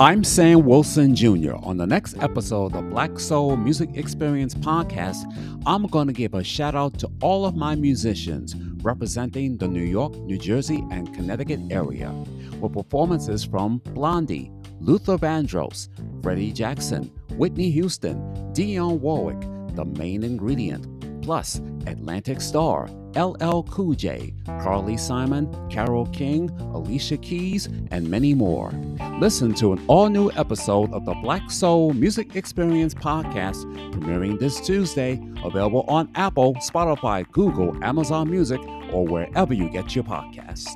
I'm Sam Wilson Jr. On the next episode of Black Soul Music Experience podcast, I'm going to give a shout out to all of my musicians representing the New York, New Jersey, and Connecticut area, with performances from Blondie, Luther Vandross, Freddie Jackson, Whitney Houston, Dionne Warwick, The Main Ingredient, plus Atlantic Starr, LL Cool J, Carly Simon, Carole King, Alicia Keys, and many more. Listen to an all new episode of the Black Soul Music Experience podcast premiering this Tuesday, available on Apple, Spotify, Google, Amazon Music, or wherever you get your podcast.